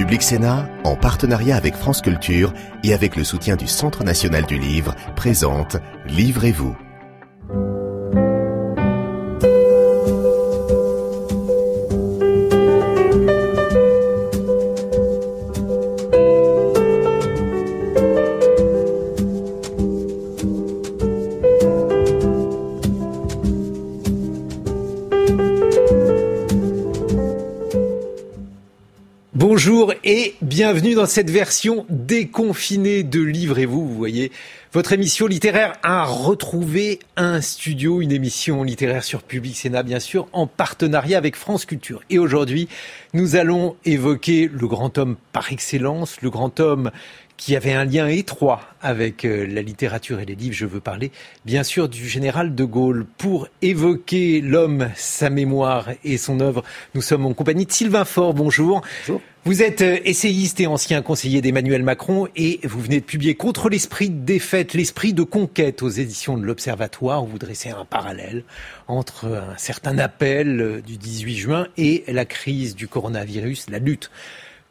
Public Sénat, en partenariat avec France Culture et avec le soutien du Centre national du livre, présente Livrez-vous. Bonjour et bienvenue dans cette version déconfinée de Livrez-vous. Vous voyez, votre émission littéraire a retrouvé un studio, une émission littéraire sur Public Sénat, bien sûr, en partenariat avec France Culture. Et aujourd'hui, nous allons évoquer le grand homme par excellence, le grand homme qui avait un lien étroit avec euh, la littérature et les livres. Je veux parler bien sûr du général de Gaulle. Pour évoquer l'homme, sa mémoire et son œuvre, nous sommes en compagnie de Sylvain Faure. Bonjour. Bonjour. Vous êtes euh, essayiste et ancien conseiller d'Emmanuel Macron et vous venez de publier Contre l'esprit de défaite, l'esprit de conquête aux éditions de l'Observatoire où vous dressez un parallèle entre un certain appel euh, du 18 juin et la crise du coronavirus, la lutte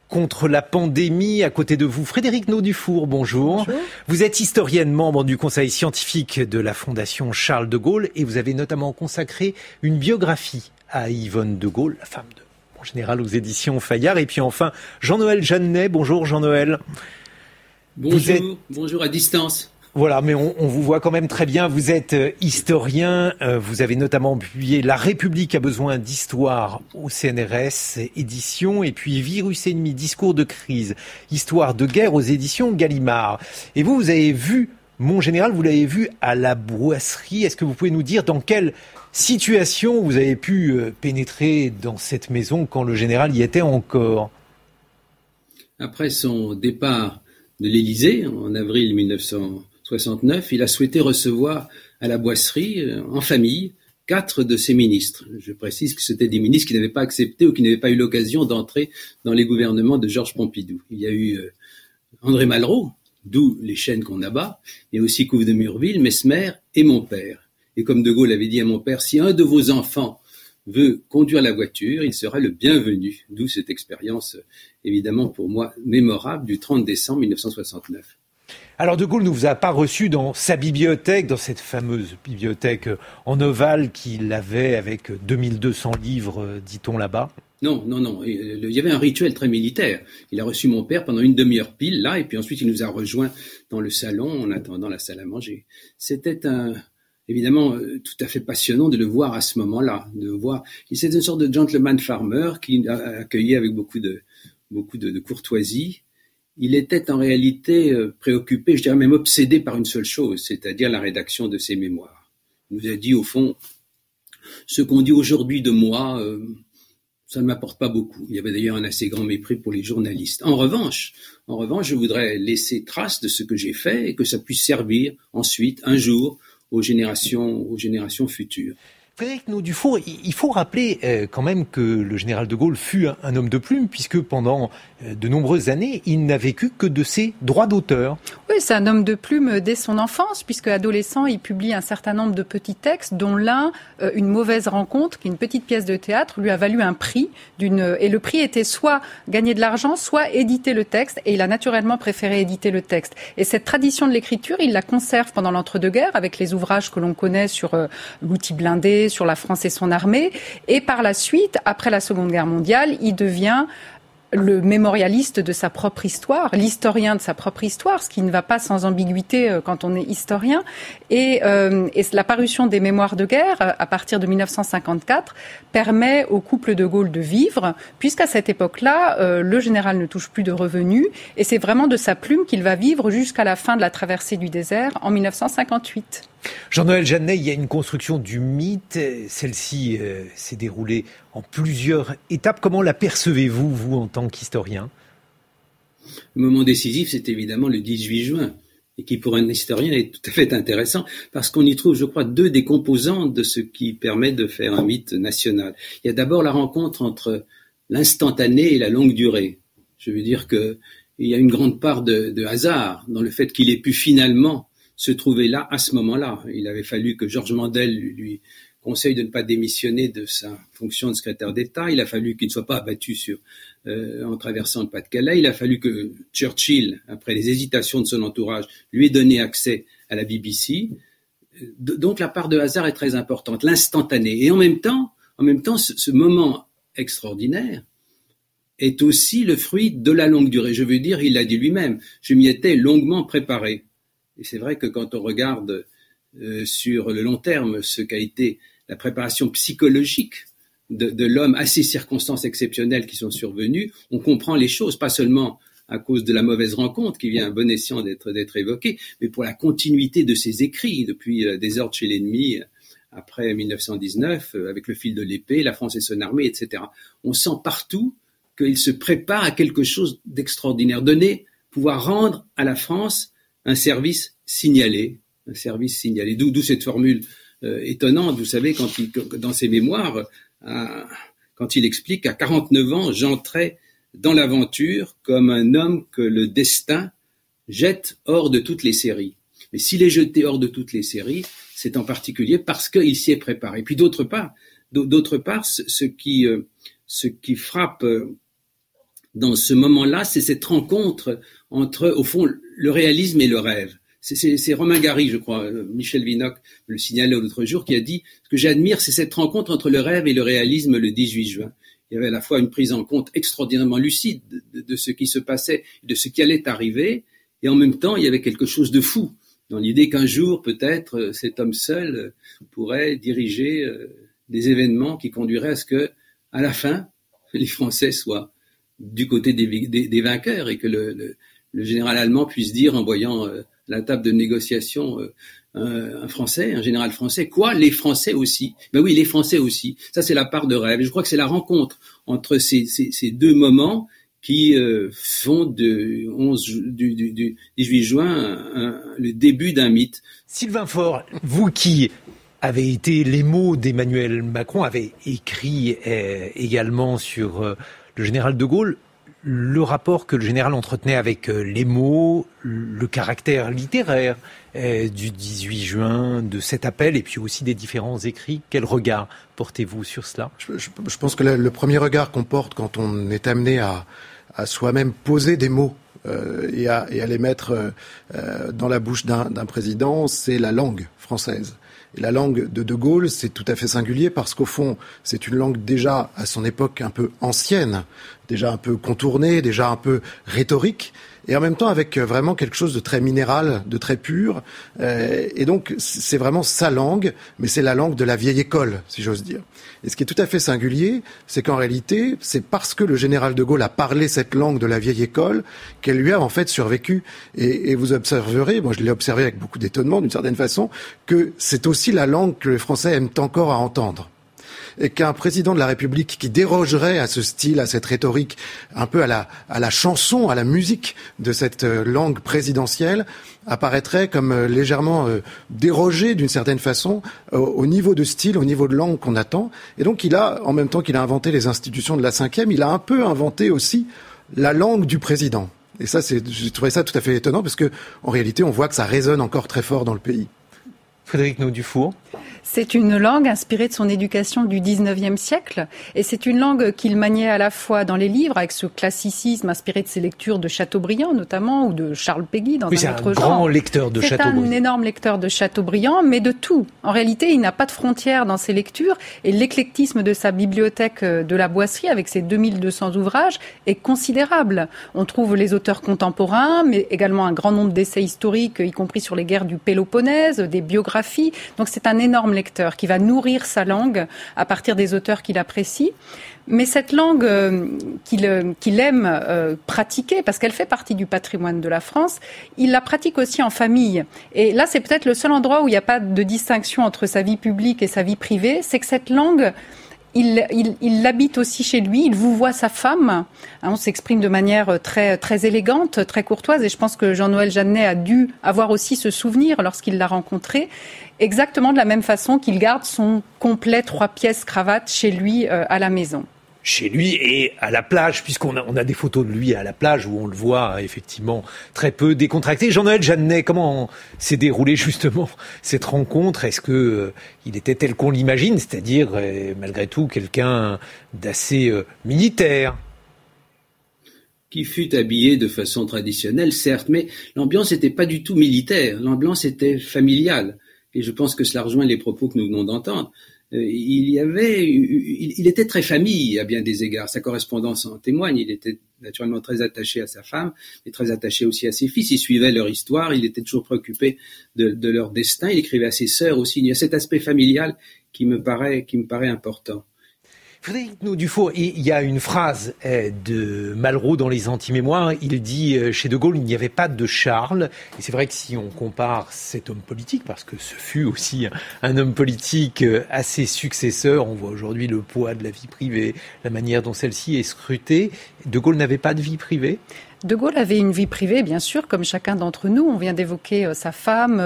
contre la pandémie. À côté de vous, Frédéric Naudufour, bonjour. bonjour. Vous êtes historienne, membre du conseil scientifique de la Fondation Charles de Gaulle et vous avez notamment consacré une biographie à Yvonne de Gaulle, la femme de mon général aux éditions Fayard. Et puis enfin, Jean-Noël Jeannet. Bonjour Jean-Noël. Bonjour, bonjour à distance. Voilà, mais on, on, vous voit quand même très bien. Vous êtes euh, historien. Euh, vous avez notamment publié La République a besoin d'histoire au CNRS édition, et puis Virus ennemi, discours de crise, histoire de guerre aux éditions Gallimard. Et vous, vous avez vu Mon Général, vous l'avez vu à la Boisserie. Est-ce que vous pouvez nous dire dans quelle situation vous avez pu euh, pénétrer dans cette maison quand le général y était encore? Après son départ de l'Élysée en avril 1900. 69, il a souhaité recevoir à la boisserie, euh, en famille, quatre de ses ministres. Je précise que c'était des ministres qui n'avaient pas accepté ou qui n'avaient pas eu l'occasion d'entrer dans les gouvernements de Georges Pompidou. Il y a eu euh, André Malraux, d'où les chaînes qu'on abat, et aussi Couve de Murville, Mesmer et mon père. Et comme De Gaulle avait dit à mon père, si un de vos enfants veut conduire la voiture, il sera le bienvenu. D'où cette expérience, évidemment pour moi, mémorable du 30 décembre 1969. Alors De Gaulle ne vous a pas reçu dans sa bibliothèque, dans cette fameuse bibliothèque en ovale qu'il avait avec 2200 livres, dit-on là-bas? Non, non, non. Il y avait un rituel très militaire. Il a reçu mon père pendant une demi-heure pile, là, et puis ensuite il nous a rejoints dans le salon en attendant la salle à manger. C'était un, évidemment tout à fait passionnant de le voir à ce moment-là, de voir. C'était une sorte de gentleman farmer qui a accueilli avec beaucoup de, beaucoup de, courtoisie il était en réalité euh, préoccupé, je dirais même obsédé par une seule chose, c'est-à-dire la rédaction de ses mémoires. Il nous a dit au fond, ce qu'on dit aujourd'hui de moi, euh, ça ne m'apporte pas beaucoup. Il y avait d'ailleurs un assez grand mépris pour les journalistes. En revanche, en revanche, je voudrais laisser trace de ce que j'ai fait et que ça puisse servir ensuite, un jour, aux générations, aux générations futures. Frédéric Dufour, il faut rappeler euh, quand même que le général de Gaulle fut un, homme de plume, puisque pendant euh, de nombreuses années, il n'a vécu que de ses droits d'auteur. Oui, c'est un homme de plume dès son enfance, puisque adolescent, il publie un certain nombre de petits textes, dont l'un, euh, Une mauvaise rencontre, qui est une petite pièce de théâtre, lui a valu un prix. D'une Et le prix était soit gagner de l'argent, soit éditer le texte, et il a naturellement préféré éditer le texte. Et cette tradition de l'écriture, il la conserve pendant l'entre-deux-guerres, avec les ouvrages que l'on connaît sur l'outil blindé, sur la France et son armée. Et par la suite, après la Seconde Guerre mondiale, il devient le mémorialiste de sa propre histoire, l'historien de sa propre histoire, ce qui ne va pas sans ambiguïté euh, quand on est historien. Et, euh, et la parution des mémoires de guerre, euh, à partir de 1954, permet au couple de Gaulle de vivre, puisqu'à cette époque-là, euh, le général ne touche plus de revenus, et c'est vraiment de sa plume qu'il va vivre jusqu'à la fin de la traversée du désert en 1958. Jean-Noël Jeannet, il y a une construction du mythe. Celle-ci euh, s'est déroulée en plusieurs étapes. Comment la percevez-vous, vous, en tant qu'historien? Le moment décisif, c'est évidemment le 18 juin, et qui pour un historien est tout à fait intéressant, parce qu'on y trouve, je crois, deux des composantes de ce qui permet de faire un mythe national. Il y a d'abord la rencontre entre l'instantané et la longue durée. Je veux dire qu'il y a une grande part de, de hasard dans le fait qu'il ait pu finalement se trouver là à ce moment-là. Il avait fallu que Georges Mandel lui conseille de ne pas démissionner de sa fonction de secrétaire d'État. Il a fallu qu'il ne soit pas abattu sur euh, en traversant le Pas-de-Calais. Il a fallu que Churchill, après les hésitations de son entourage, lui ait donné accès à la BBC. Donc la part de hasard est très importante, l'instantané. Et en même temps, en même temps, ce, moment extraordinaire est aussi le fruit de la longue durée. Je veux dire, il l'a dit lui-même, je m'y étais longuement préparé. Et c'est vrai que quand on regarde euh, sur le long terme ce qu'a été la préparation psychologique de, l'homme à ces circonstances exceptionnelles qui sont survenues, on comprend les choses, pas seulement à cause de la mauvaise rencontre qui vient à bon escient d'être d'être évoquée, mais pour la continuité de ses écrits depuis euh, des ordres chez l'ennemi euh, après 1919, euh, avec le fil de l'épée, la France et son armée, etc. On sent partout qu'il se prépare à quelque chose d'extraordinaire, donner, pouvoir rendre à la France un service signalé, un service signalé. D'où cette formule étonnante, vous savez, quand il, dans ses mémoires, quand il explique qu'à 49 ans, j'entrais dans l'aventure comme un homme que le destin jette hors de toutes les séries. Mais s'il est jeté hors de toutes les séries, c'est en particulier parce qu'il s'y est préparé. Puis d'autre part, d'autre part, ce qui, euh, ce qui frappe euh, dans ce moment-là, c'est cette rencontre entre, au fond, le réalisme et le rêve. C'est Romain Gary, je crois, euh, Michel Vinoc le signalait l'autre jour, qui a dit ce que j'admire, c'est cette rencontre entre le rêve et le réalisme le 18 juin. Il y avait à la fois une prise en compte extraordinairement lucide de, ce qui se passait, de ce qui allait arriver, et en même temps, il y avait quelque chose de fou dans l'idée qu'un jour, peut-être, euh, cet homme seul euh, pourrait diriger des événements qui conduiraient à ce que, à la fin, les Français soient du côté des, vainqueurs et que le, général allemand puisse dire en voyant la table de négociation euh, un, Français, un général français. Quoi Les Français aussi? Ben oui, les Français aussi. Ça, c'est la part de rêve. je crois que c'est la rencontre entre ces, deux moments qui euh, font de 11, du, 18 juin le début d'un mythe. Sylvain Faure, vous qui avez été les mots d'Emmanuel Macron, avez écrit euh, également sur le général de Gaulle le rapport que le général entretenait avec euh, les mots, le caractère littéraire euh, du 18 juin, de cet appel, et puis aussi des différents écrits. Quel regard portez-vous sur cela? Je, pense que le, premier regard qu'on porte quand on est amené à, soi-même poser des mots euh, et, à, les mettre dans la bouche d'un président, c'est la langue française. La langue de De Gaulle, c'est tout à fait singulier parce qu'au fond, c'est une langue déjà à son époque un peu ancienne, déjà un peu contournée, déjà un peu rhétorique, et en même temps avec euh, vraiment quelque chose de très minéral, de très pur. Euh, et donc c'est vraiment sa langue, mais c'est la langue de la vieille école, si j'ose dire. Et ce qui est tout à fait singulier, c'est qu'en réalité, c'est parce que le général de Gaulle a parlé cette langue de la vieille école qu'elle lui a en fait survécu. Et, et vous observerez, moi je l'ai observé avec beaucoup d'étonnement d'une certaine façon, que c'est aussi la langue que les Français aiment encore à entendre qu'un président de la République qui dérogerait à ce style, à cette rhétorique, un peu à la, à la chanson, à la musique de cette euh, langue présidentielle, apparaîtrait comme euh, légèrement euh, dérogé d'une certaine façon au niveau de style, au niveau de langue qu'on attend. Et donc il a, en même temps qu'il a inventé les institutions de la cinquième, il a un peu inventé aussi la langue du président. Et ça, j'ai trouvé ça tout à fait étonnant parce que, en réalité, on voit que ça résonne encore très fort dans le pays. Frédéric Naudufour. C'est une langue inspirée de son éducation du 19e siècle et c'est une langue qu'il maniait à la fois dans les livres avec ce classicisme inspiré de ses lectures de Chateaubriand notamment ou de Charles Péguy dans oui, un autre un grand lecteur de Chateaubriand. C'est un énorme lecteur de Chateaubriand mais de tout. En réalité, il n'a pas de frontières dans ses lectures et l'éclectisme de sa bibliothèque euh, de la Boisserie avec ses 2200 ouvrages est considérable. On trouve les auteurs contemporains mais également un grand nombre d'essais historiques y compris sur les guerres du Péloponnèse, des biographies. Donc c'est un énorme lecteur, qui va nourrir sa langue à partir des auteurs qu'il apprécie. Mais cette langue euh, euh, qu'il aime euh, pratiquer, parce qu'elle fait partie du patrimoine de la France, il la pratique aussi en famille. Et là, c'est peut-être le seul endroit où il n'y a pas de distinction entre sa vie publique et sa vie privée, c'est que cette langue il, l'habite aussi chez lui, il vous voit sa femme. Hein, on s'exprime de manière très, très élégante, très courtoise, et je pense que Jean-Noël Jeannet a dû avoir aussi ce souvenir lorsqu'il l'a rencontré, exactement de la même façon qu'il garde son complet trois pièces cravate chez lui euh, à la maison chez lui et à la plage, puisqu'on a, des photos de lui à la plage où on le voit effectivement très peu décontracté. Jean-Noël Jeannet, comment s'est déroulée justement cette rencontre? Est-ce que euh, il était tel qu'on l'imagine, c'est-à-dire euh, malgré tout quelqu'un d'assez euh, militaire qui fut habillé de façon traditionnelle, certes, mais l'ambiance n'était pas du tout militaire, l'ambiance était familiale. Et je pense que cela rejoint les propos que nous venons d'entendre. Euh, il y avait, il, était très famille à bien des égards. Sa correspondance en témoigne. Il était naturellement très attaché à sa femme, et très attaché aussi à ses fils. Il suivait leur histoire. Il était toujours préoccupé de, de leur destin. Il écrivait à ses sœurs aussi. Il y a cet aspect familial qui me paraît, qui me paraît important. Frédéric Dufour, il y a une phrase eh, de Malraux dans les anti-mémoires. Il dit euh, chez De Gaulle, il n'y avait pas de Charles. Et c'est vrai que si on compare cet homme politique, parce que ce fut aussi un homme politique euh, à ses successeurs, on voit aujourd'hui le poids de la vie privée, la manière dont celle-ci est scrutée. De Gaulle n'avait pas de vie privée de Gaulle avait une vie privée, bien sûr, comme chacun d'entre nous. On vient d'évoquer euh, sa femme,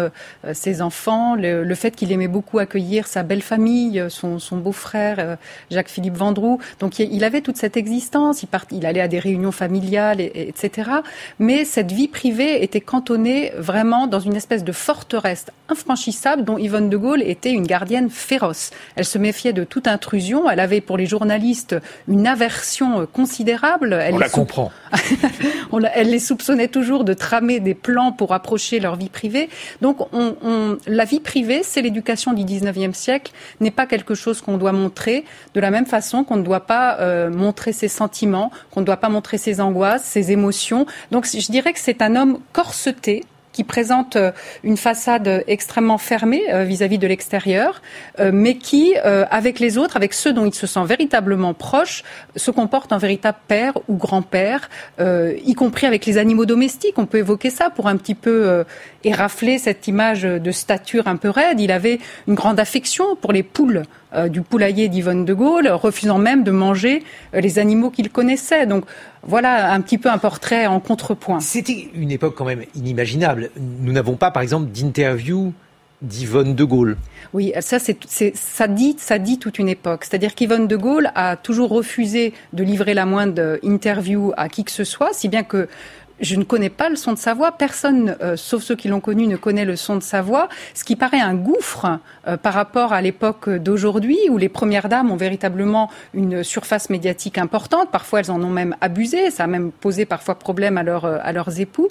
euh, ses enfants, le, fait qu'il aimait beaucoup accueillir sa belle famille, euh, son, beau-frère Jacques-Philippe Vendroux. Donc il avait toute cette existence. Il, il allait à des réunions familiales, etc. Mais cette vie privée était cantonnée vraiment dans une espèce de forteresse infranchissable dont Yvonne de Gaulle était une gardienne féroce. Elle se méfiait de toute intrusion. Elle avait pour les journalistes une aversion considérable. Elle On la comprend. elle les soupçonnait toujours de tramer des plans pour approcher leur vie privée. Donc, la vie privée, c'est l'éducation du 19e siècle, n'est pas quelque chose qu'on doit montrer, de la même façon qu'on ne doit pas euh, montrer ses sentiments, qu'on ne doit pas montrer ses angoisses, ses émotions. Donc, je dirais que c'est un homme corseté, qui présente euh, une façade extrêmement fermée euh, vis-à-vis de l'extérieur, euh, mais qui, avec les autres, avec ceux dont il se sent véritablement proche, se comporte en véritable père ou grand-père, y compris avec les animaux domestiques. On peut évoquer ça pour un petit peu érafler cette image de stature un peu raide. Il avait une grande affection pour les poules. Euh, du poulailler d'Yvonne de Gaulle, refusant même de manger euh, les animaux qu'il connaissait. Donc voilà un petit peu un portrait en contrepoint. C'était une époque quand même inimaginable. Nous n'avons pas, par exemple, d'interview d'Yvonne de Gaulle. Oui, ça, c'est, ça, dit, ça dit toute une époque. C'est-à-dire qu'Yvonne de Gaulle a toujours refusé de livrer la moindre interview à qui que ce soit, si bien que je ne connais pas le son de sa voix. Personne, euh, sauf ceux qui l'ont connu, ne connaît le son de sa voix. Ce qui paraît un gouffre euh, par rapport à l'époque d'aujourd'hui, où les premières dames ont véritablement une surface médiatique importante. Parfois, elles en ont même abusé. Ça a même posé parfois problème à, à leurs époux.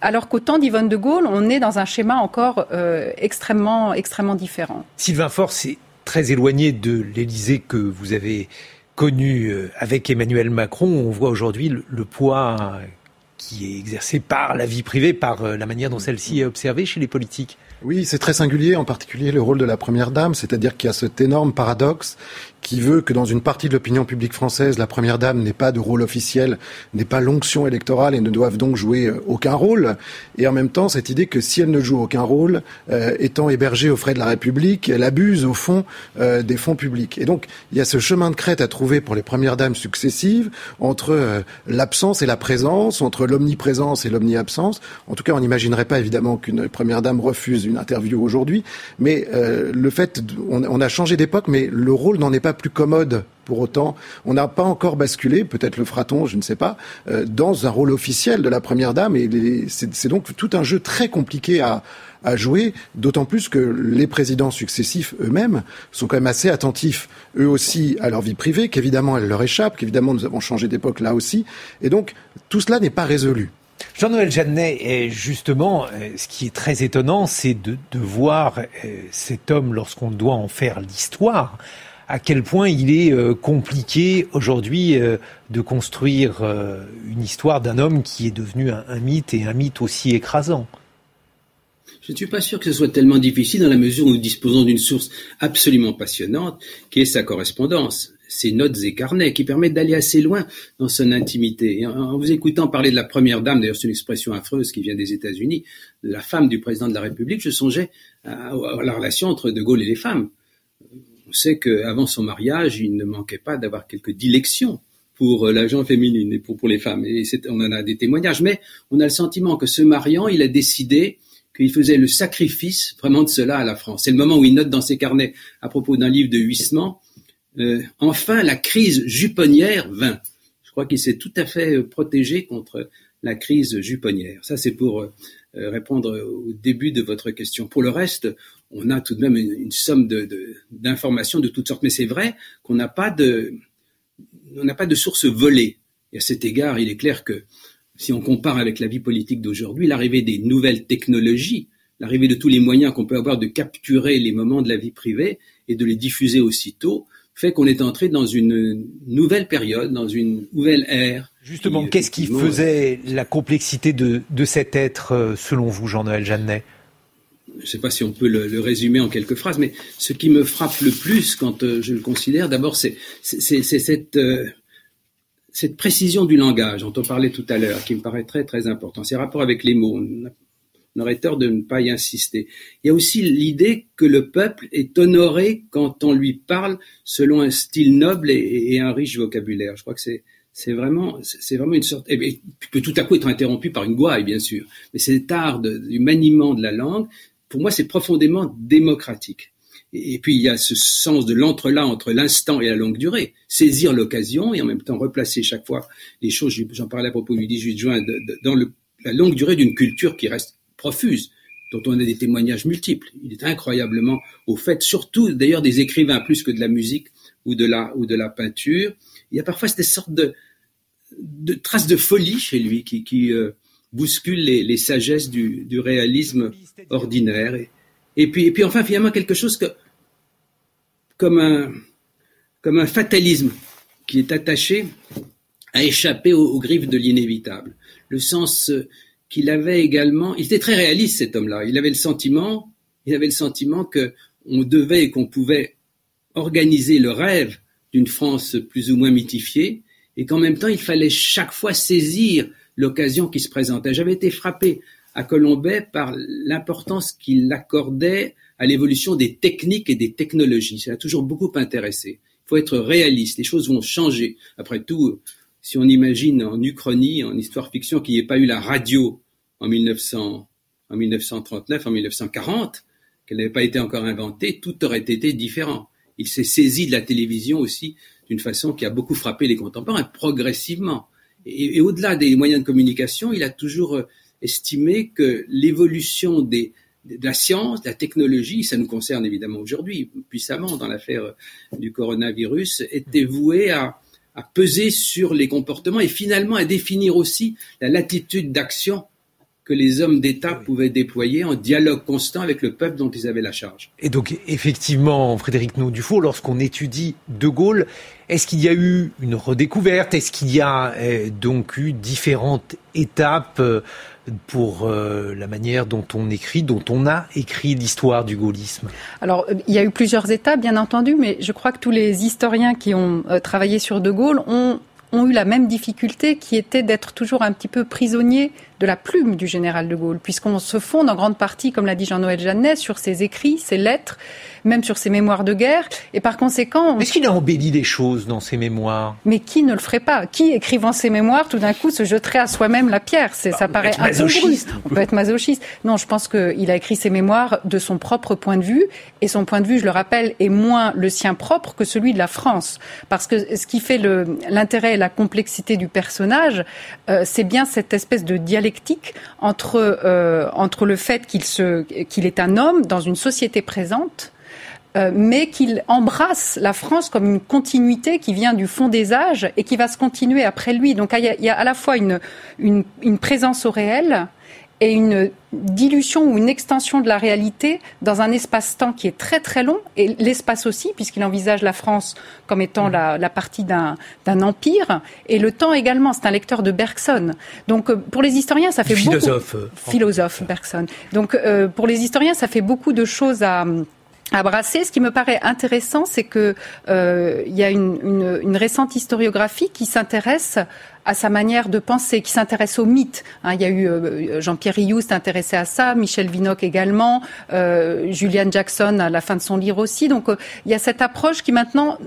Alors qu'au temps d'Yvonne de Gaulle, on est dans un schéma encore euh, extrêmement, extrêmement différent. Sylvain Faure, c'est très éloigné de l'Élysée que vous avez connu avec Emmanuel Macron. On voit aujourd'hui le poids qui est exercée par la vie privée, par euh, la manière dont celle-ci est observée chez les politiques. Oui, c'est très singulier, en particulier le rôle de la première dame, c'est-à-dire qu'il y a cet énorme paradoxe qui veut que dans une partie de l'opinion publique française, la première dame n'ait pas de rôle officiel, n'ait pas l'onction électorale et ne doive donc jouer euh, aucun rôle. Et en même temps, cette idée que si elle ne joue aucun rôle, euh, étant hébergée aux frais de la République, elle abuse au fond euh, des fonds publics. Et donc, il y a ce chemin de crête à trouver pour les premières dames successives entre l'absence et la présence, entre l'omniprésence et l'omniabsence. En tout cas, on n'imaginerait pas évidemment qu'une première dame refuse une interview aujourd'hui, mais le fait, on, on a changé d'époque, mais le rôle n'en est pas plus commode pour autant. On n'a pas encore basculé, peut-être le fera-t-on, je ne sais pas, euh, dans un rôle officiel de la Première Dame. Et c'est donc tout un jeu très compliqué à, jouer, d'autant plus que les présidents successifs eux-mêmes sont quand même assez attentifs, eux aussi, à leur vie privée, qu'évidemment elle leur échappe, qu'évidemment nous avons changé d'époque là aussi. Et donc tout cela n'est pas résolu. Jean-Noël Jeannet, justement, euh, ce qui est très étonnant, c'est de, de, voir euh, cet homme, lorsqu'on doit en faire l'histoire, à quel point il est euh, compliqué aujourd'hui euh, de construire euh, une histoire d'un homme qui est devenu un, mythe et un mythe aussi écrasant. Je ne suis pas sûr que ce soit tellement difficile dans la mesure où nous disposons d'une source absolument passionnante qui est sa correspondance, ses notes et carnets qui permettent d'aller assez loin dans son intimité. en, vous écoutant parler de la première dame, d'ailleurs c'est une expression affreuse qui vient des États-Unis, de la femme du président de la République, je songeais à la relation entre De Gaulle et les femmes sait qu'avant son mariage, il ne manquait pas d'avoir quelques dilections pour euh, l'agent féminine et pour, les femmes. Et on en a des témoignages. Mais on a le sentiment que ce mariant, il a décidé qu'il faisait le sacrifice vraiment de cela à la France. C'est le moment où il note dans ses carnets à propos d'un livre de Huysmans, euh, enfin la crise juponnière vint. Je crois qu'il s'est tout à fait euh, protégé contre la crise juponnière. Ça, c'est pour répondre au début de votre question. Pour le reste, on a tout de même une, somme d'informations de, toutes sortes. Mais c'est vrai qu'on n'a pas de, on n'a pas de source volée. Et à cet égard, il est clair que si on compare avec la vie politique d'aujourd'hui, l'arrivée des nouvelles technologies, l'arrivée de tous les moyens qu'on peut avoir de capturer les moments de la vie privée et de les diffuser aussitôt, fait qu'on est entré dans une nouvelle période, dans une nouvelle ère. Justement, qu'est-ce qui faisait la complexité de, de cet être, euh, selon vous, Jean-Noël Jeannet? Je ne sais pas si on peut le, résumer en quelques phrases, mais ce qui me frappe le plus quand euh, je le considère, d'abord, c'est cette, euh, cette précision du langage dont on parlait tout à l'heure, qui me paraît très très important. C'est rapport avec les mots. On aurait tort de ne pas y insister. Il y a aussi l'idée que le peuple est honoré quand on lui parle selon un style noble et, un riche vocabulaire. Je crois que c'est c'est vraiment, c'est une sorte, et, peut tout à coup être interrompu par une gouaille, bien sûr. Mais cet art du maniement de la langue, pour moi, c'est profondément démocratique. Et, puis, il y a ce sens de l'entrelac entre l'instant et la longue durée. Saisir l'occasion et en même temps replacer chaque fois les choses, j'en parlais à propos du 18 juin, dans la longue durée d'une culture qui reste profuse, dont on a des témoignages multiples. Il est incroyablement au fait, surtout d'ailleurs des écrivains plus que de la musique ou de la, ou de la peinture. Il y a parfois cette sorte de, de traces de folie chez lui qui, euh, bouscule les, sagesses du, réalisme ordinaire. Et, puis, et puis enfin, finalement, quelque chose comme un, comme un fatalisme qui est attaché à échapper aux, aux griffes de l'inévitable. Le sens qu'il avait également, il était très réaliste cet homme-là. Il avait le sentiment, il avait le sentiment que on devait et qu'on pouvait organiser le rêve d'une France plus ou moins mythifiée, et qu'en même temps il fallait chaque fois saisir l'occasion qui se présentait. J'avais été frappé à Colombay par l'importance qu'il accordait à l'évolution des techniques et des technologies. Ça a toujours beaucoup intéressé. Il faut être réaliste. Les choses vont changer. Après tout, si on imagine en Uchronie, en histoire fiction, qu'il n'y ait pas eu la radio en, 1900, en 1939, en 1940, qu'elle n'avait pas été encore inventée, tout aurait été différent. Il s'est saisi de la télévision aussi d'une façon qui a beaucoup frappé les contemporains, progressivement. Et, au-delà des moyens de communication, il a toujours euh, estimé que l'évolution des, de la science, de la technologie, ça nous concerne évidemment aujourd'hui puissamment dans l'affaire euh, du coronavirus, était vouée à, à peser sur les comportements et finalement à définir aussi la latitude d'action que les hommes d'État pouvaient déployer en dialogue constant avec le peuple dont ils avaient la charge. Et donc, effectivement, Frédéric Naud-Dufour, lorsqu'on étudie De Gaulle, est-ce qu'il y a eu une redécouverte? Est-ce qu'il y a euh, donc eu différentes étapes euh, pour euh, la manière dont on écrit, dont on a écrit l'histoire du gaullisme? Alors, il y a eu plusieurs étapes, bien entendu, mais je crois que tous les historiens qui ont travaillé sur De Gaulle ont ont eu la même difficulté qui était d'être toujours un petit peu prisonnier de la plume du général de Gaulle, puisqu'on se fonde en grande partie, comme l'a dit Jean-Noël Jeannet, sur ses écrits, ses lettres, même sur ses mémoires de guerre. Et par conséquent... Est-ce qu'il a embelli des choses dans ses mémoires? Mais qui ne le ferait pas? Qui, écrivant ses mémoires, tout d'un coup se jetterait à soi-même la pierre? C'est, Ça paraît masochiste. On peut être masochiste. Non, je pense qu'il a écrit ses mémoires de son propre point de vue. Et son point de vue, je le rappelle, est moins le sien propre que celui de la France. Parce que ce qui fait l'intérêt et la complexité du personnage, euh, c'est bien cette espèce de dialectique entre, euh, entre le fait qu'il, se, qu'il est un homme dans une société présente euh, mais qu'il embrasse la France comme une continuité qui vient du fond des âges et qui va se continuer après lui. Donc il y a, à la fois une, une, une présence au réel et une dilution ou une extension de la réalité dans un espace-temps qui est très très long, et l'espace aussi, puisqu'il envisage la France comme étant la, la partie d'un empire, et le temps également, c'est un lecteur de Bergson. Donc euh, pour les historiens, ça fait philosophe, beaucoup... Philosophe. Bergson. Donc euh, pour les historiens, ça fait beaucoup de choses à à brasser. Ce qui me paraît intéressant, c'est que euh, il y a une, une, une, récente historiographie qui s'intéresse à sa manière de penser, qui s'intéresse au mythe. Hein, il y a eu euh, Jean-Pierre Rioux s'est intéressé à ça, Michel Vinocq également, euh, Julian Jackson à la fin de son livre aussi. Donc euh, il y a cette approche qui maintenant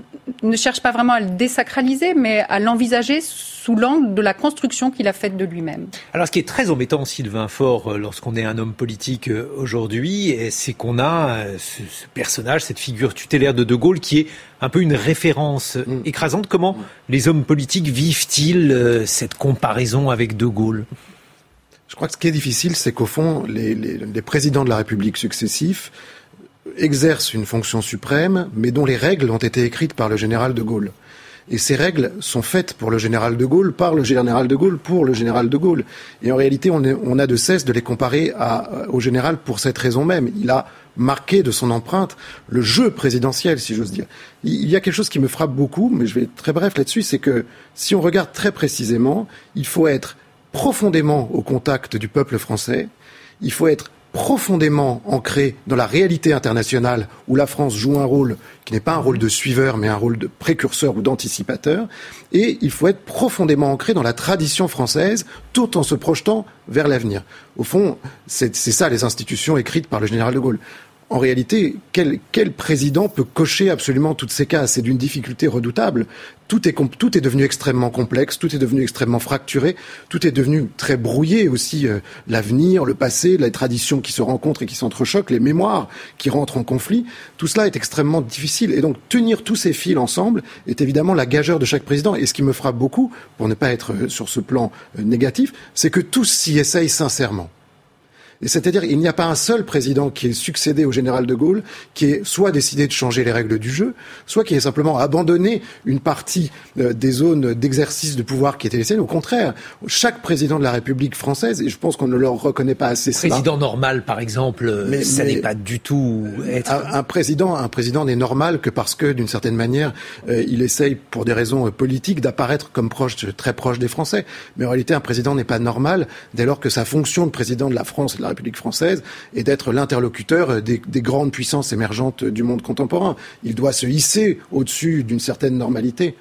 ne cherche pas vraiment à le désacraliser, mais à l'envisager sous l'angle de la construction qu'il a faite de lui-même. Alors, ce qui est très embêtant, Sylvain Fort, euh, lorsqu'on est un homme politique aujourd'hui, c'est qu'on a ce, personnage, cette figure tutélaire de De Gaulle qui est un peu une référence mm. écrasante. Comment mm. les hommes politiques vivent-ils cette comparaison avec De Gaulle Je crois que ce qui est difficile, c'est qu'au fond, les, les, les présidents de la République successifs exercent une fonction suprême, mais dont les règles ont été écrites par le général de Gaulle. Et ces règles sont faites pour le général de Gaulle, par le général de Gaulle, pour le général de Gaulle. Et en réalité, on, on a de cesse de les comparer à, au général pour cette raison même. Il a marqué de son empreinte le jeu présidentiel, si j'ose dire. Il y a quelque chose qui me frappe beaucoup, mais je vais être très bref là-dessus, c'est que si on regarde très précisément, il faut être profondément au contact du peuple français, il faut être profondément ancré dans la réalité internationale où la France joue un rôle qui n'est pas un rôle de suiveur mais un rôle de précurseur ou d'anticipateur et il faut être profondément ancré dans la tradition française tout en se projetant vers l'avenir. Au fond, c'est ça les institutions écrites par le général de Gaulle en réalité, quel, quel, président peut cocher absolument toutes ces cases? C'est d'une difficulté redoutable. Tout est, tout est devenu extrêmement complexe, tout est devenu extrêmement fracturé, tout est devenu très brouillé aussi. Euh, L'avenir, le passé, les traditions qui se rencontrent et qui s'entrechoquent, les mémoires qui rentrent en conflit, tout cela est extrêmement difficile. Et donc tenir tous ces fils ensemble est évidemment la gageure de chaque président. Et ce qui me frappe beaucoup, pour ne pas être euh, sur ce plan euh, négatif, c'est que tous s'y essayent sincèrement. C'est-à-dire, il n'y a pas un seul président qui ait succédé au général de Gaulle qui ait soit décidé de changer les règles du jeu, soit qui ait simplement abandonné une partie euh, des zones d'exercice de pouvoir qui étaient les siennes. Au contraire, chaque président de la République française, et je pense qu'on ne leur reconnaît pas assez cela. Président normal, par exemple, euh, mais, ça n'est pas du tout être... Un, président, un président n'est normal que parce que, d'une certaine manière, euh, il essaye, pour des raisons politiques, d'apparaître comme proche, très proche des Français. Mais en réalité, un président n'est pas normal dès lors que sa fonction de président de la France la République française et d'être l'interlocuteur des, des, grandes puissances émergentes du monde contemporain. Il doit se hisser au-dessus d'une certaine normalité.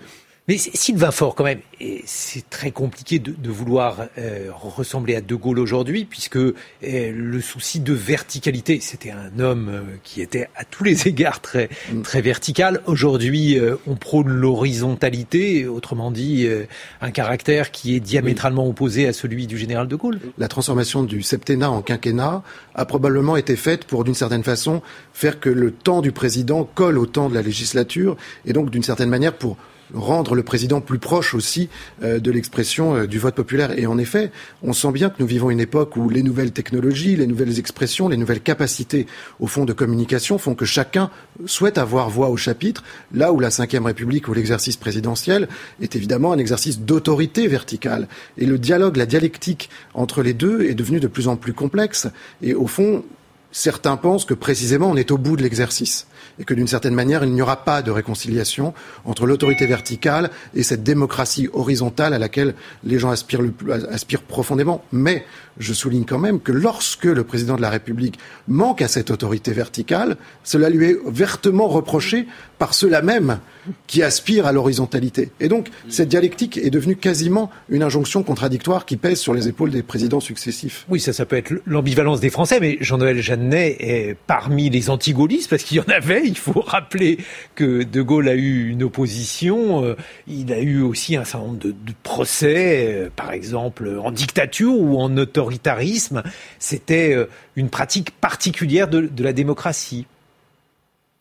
Mais Sylvain Fort, quand même, c'est très compliqué de, de vouloir euh, ressembler à De Gaulle aujourd'hui, puisque euh, le souci de verticalité, c'était un homme euh, qui était à tous les égards très, mm. très vertical. Aujourd'hui, on prône l'horizontalité, autrement dit, un caractère qui est diamétralement opposé à celui du général De Gaulle. La transformation du septennat en quinquennat a probablement été faite pour, d'une certaine façon, faire que le temps du président colle au temps de la législature, et donc, d'une certaine manière, pour rendre le président plus proche aussi euh, de l'expression euh, du vote populaire. Et en effet, on sent bien que nous vivons une époque où les nouvelles technologies, les nouvelles expressions, les nouvelles capacités au fond de communication font que chacun souhaite avoir voix au chapitre, là où la Ve République ou l'exercice présidentiel est évidemment un exercice d'autorité verticale. Et le dialogue, la dialectique entre les deux est devenu de plus en plus complexe. Et au fond, certains pensent que précisément on est au bout de l'exercice et que d'une certaine manière, il n'y aura pas de réconciliation entre l'autorité verticale et cette démocratie horizontale à laquelle les gens aspirent, profondément. Mais je souligne quand même que lorsque le président de la République manque à cette autorité verticale, cela lui est vertement reproché par ceux-là même qui aspirent à l'horizontalité. Et donc, cette dialectique est devenue quasiment une injonction contradictoire qui pèse sur les épaules des présidents successifs. Oui, ça, ça peut être l'ambivalence des Français, mais Jean-Noël Jeannet est parmi les anti-gaullistes, parce qu'il y en avait. Il faut rappeler que De Gaulle a eu une opposition. Euh, il a eu aussi un certain nombre de, de procès, euh, par exemple, en dictature ou en autoritarisme. C'était euh, une pratique particulière de, de la démocratie.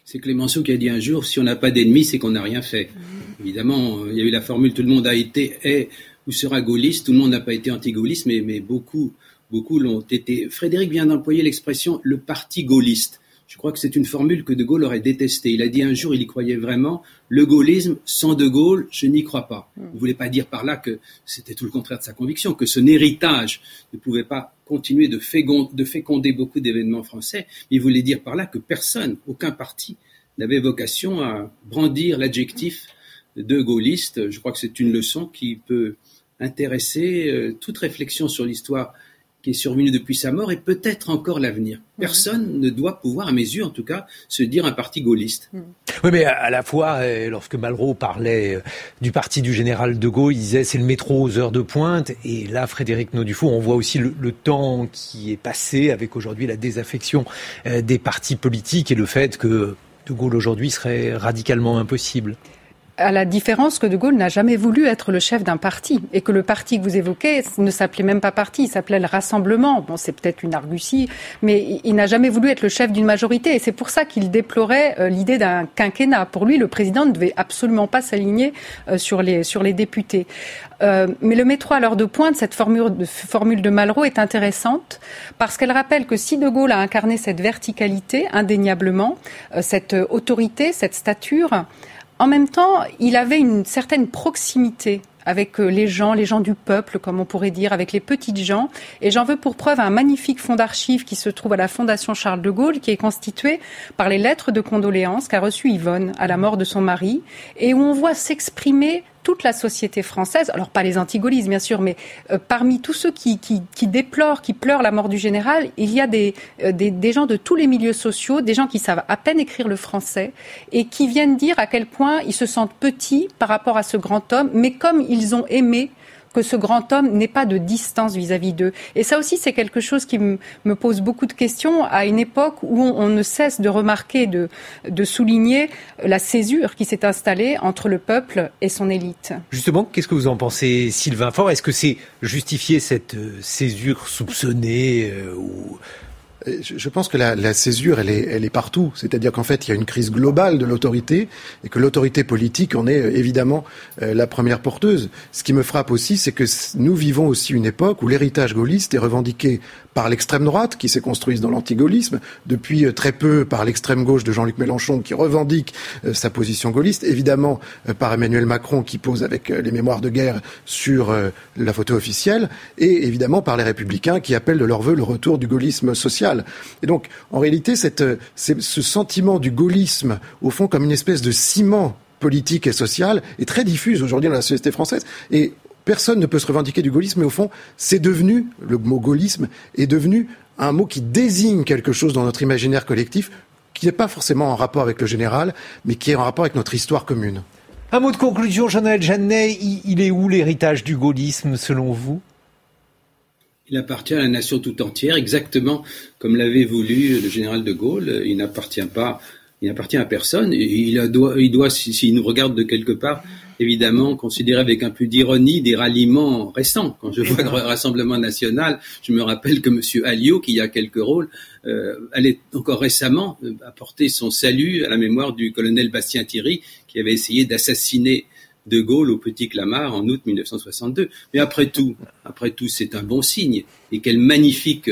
C'est Clémenceau qui a dit un jour, si on n'a pas d'ennemis, c'est qu'on n'a rien fait. Mmh. Évidemment, il y a eu la formule, tout le monde a été, est ou sera gaulliste, tout le monde n'a pas été anti-gaulliste, mais, mais beaucoup, beaucoup l'ont été. Frédéric vient d'employer l'expression le parti gaulliste. Je crois que c'est une formule que De Gaulle aurait détestée. Il a dit un jour, il y croyait vraiment, le gaullisme sans De Gaulle, je n'y crois pas. Il ne voulait pas dire par là que c'était tout le contraire de sa conviction, que son héritage ne pouvait pas continuer de, féconder, de féconder beaucoup d'événements français. Il voulait dire par là que personne, aucun parti, n'avait vocation à brandir l'adjectif de gaulliste. Je crois que c'est une leçon qui peut intéresser euh, toute réflexion sur l'histoire qui est survenu depuis sa mort et peut-être encore l'avenir. Personne ne doit pouvoir, à mes yeux en tout cas, se dire un parti gaulliste. Oui, mais à la fois, euh, lorsque Malraux parlait euh, du parti du général de Gaulle, il disait c'est le métro aux heures de pointe. Et là, Frédéric Naudufaux, on voit aussi le, le, temps qui est passé avec aujourd'hui la désaffection euh, des partis politiques et le fait que de Gaulle aujourd'hui serait radicalement impossible à la différence que De Gaulle n'a jamais voulu être le chef d'un parti et que le parti que vous évoquez ne s'appelait même pas parti, il s'appelait le Rassemblement. Bon, c'est peut-être une argutie, mais il n'a jamais voulu être le chef d'une majorité et c'est pour ça qu'il déplorait euh, l'idée d'un quinquennat. Pour lui, le président ne devait absolument pas s'aligner euh, sur les sur les députés. Euh, mais le métro à l'heure de pointe, cette formule de, Malraux est intéressante parce qu'elle rappelle que si De Gaulle a incarné cette verticalité indéniablement, euh, cette autorité, cette stature, En même temps, il avait une certaine proximité avec euh, les gens, les gens du peuple, comme on pourrait dire, avec les petites gens. Et j'en veux pour preuve un magnifique fonds d'archives qui se trouve à la Fondation Charles de Gaulle, qui est constitué par les lettres de condoléances qu'a reçues Yvonne à la mort de son mari, et où on voit s'exprimer toute la société française, alors pas les antigolistes bien sûr, mais euh, parmi tous ceux qui, qui, qui, déplorent, qui pleurent la mort du général, il y a des, euh, des, des, gens de tous les milieux sociaux, des gens qui savent à peine écrire le français et qui viennent dire à quel point ils se sentent petits par rapport à ce grand homme, mais comme ils ont aimé que ce grand homme n'ait pas de distance vis-à-vis d'eux. Et ça aussi, c'est quelque chose qui me pose beaucoup de questions à une époque où on, ne cesse de remarquer, de, de souligner la césure qui s'est installée entre le peuple et son élite. Justement, qu'est-ce que vous en pensez, Sylvain Faure? Est-ce que c'est justifié cette euh, césure soupçonnée euh, ou je pense que la, césure, elle est, elle est partout. C'est-à-dire qu'en fait, il y a une crise globale de l'autorité et que l'autorité politique en est euh, évidemment euh, la première porteuse. Ce qui me frappe aussi, c'est que nous vivons aussi une époque où l'héritage gaulliste est revendiqué par l'extrême droite, qui s'est construite dans l'antigaullisme, depuis euh, très peu par l'extrême gauche de Jean-Luc Mélenchon, qui revendique sa position gaulliste, évidemment par Emmanuel Macron, qui pose avec les mémoires de guerre sur la photo officielle, et évidemment par les républicains, qui appellent de leur vœu le retour du gaullisme social. Et donc, en réalité, cette, ce sentiment du gaullisme, au fond, comme une espèce de ciment politique et social, est très diffuse aujourd'hui dans la société française. Et personne ne peut se revendiquer du gaullisme, mais au fond, c'est devenu, le mot gaullisme est devenu un mot qui désigne quelque chose dans notre imaginaire collectif, qui n'est pas forcément en rapport avec le général, mais qui est en rapport avec notre histoire commune. Un mot de conclusion, Jean-Noël Jeannet, il est où l'héritage du gaullisme selon vous? Il appartient à la nation tout entière, exactement comme l'avait voulu le général de Gaulle. Il n'appartient pas, il n'appartient à personne. Il doit, il doit s'il nous regarde de quelque part, évidemment considérer avec un peu d'ironie des ralliements récents. Quand je vois le Rassemblement national, je me rappelle que M. Alliot, qui a quelques rôles, euh, allait encore récemment euh, apporter son salut à la mémoire du colonel Bastien Thierry, qui avait essayé d'assassiner de Gaulle au Petit Clamart en août 1962. Mais après tout, après tout, c'est un bon signe. Et quelle magnifique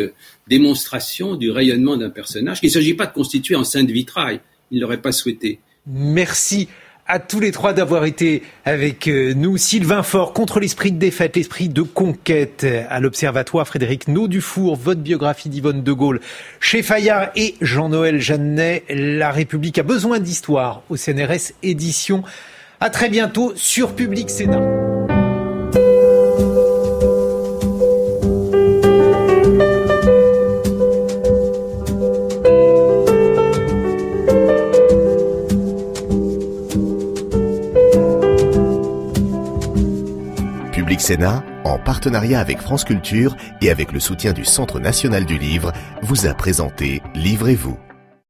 démonstration du rayonnement d'un personnage qu'il ne s'agit pas de constituer en sainte vitrail. Il ne l'aurait pas souhaité. Merci à tous les trois d'avoir été avec euh, nous. Sylvain Faure, contre l'esprit de défaite, l'esprit de conquête à l'Observatoire. Frédéric Naudufour, votre biographie d'Yvonne de Gaulle chez Fayard et Jean-Noël Jeannet. La République a besoin d'histoire au CNRS édition. À très bientôt sur Public Sénat. Public Sénat, en partenariat avec France Culture et avec le soutien du Centre national du livre, vous a présenté Livrez-vous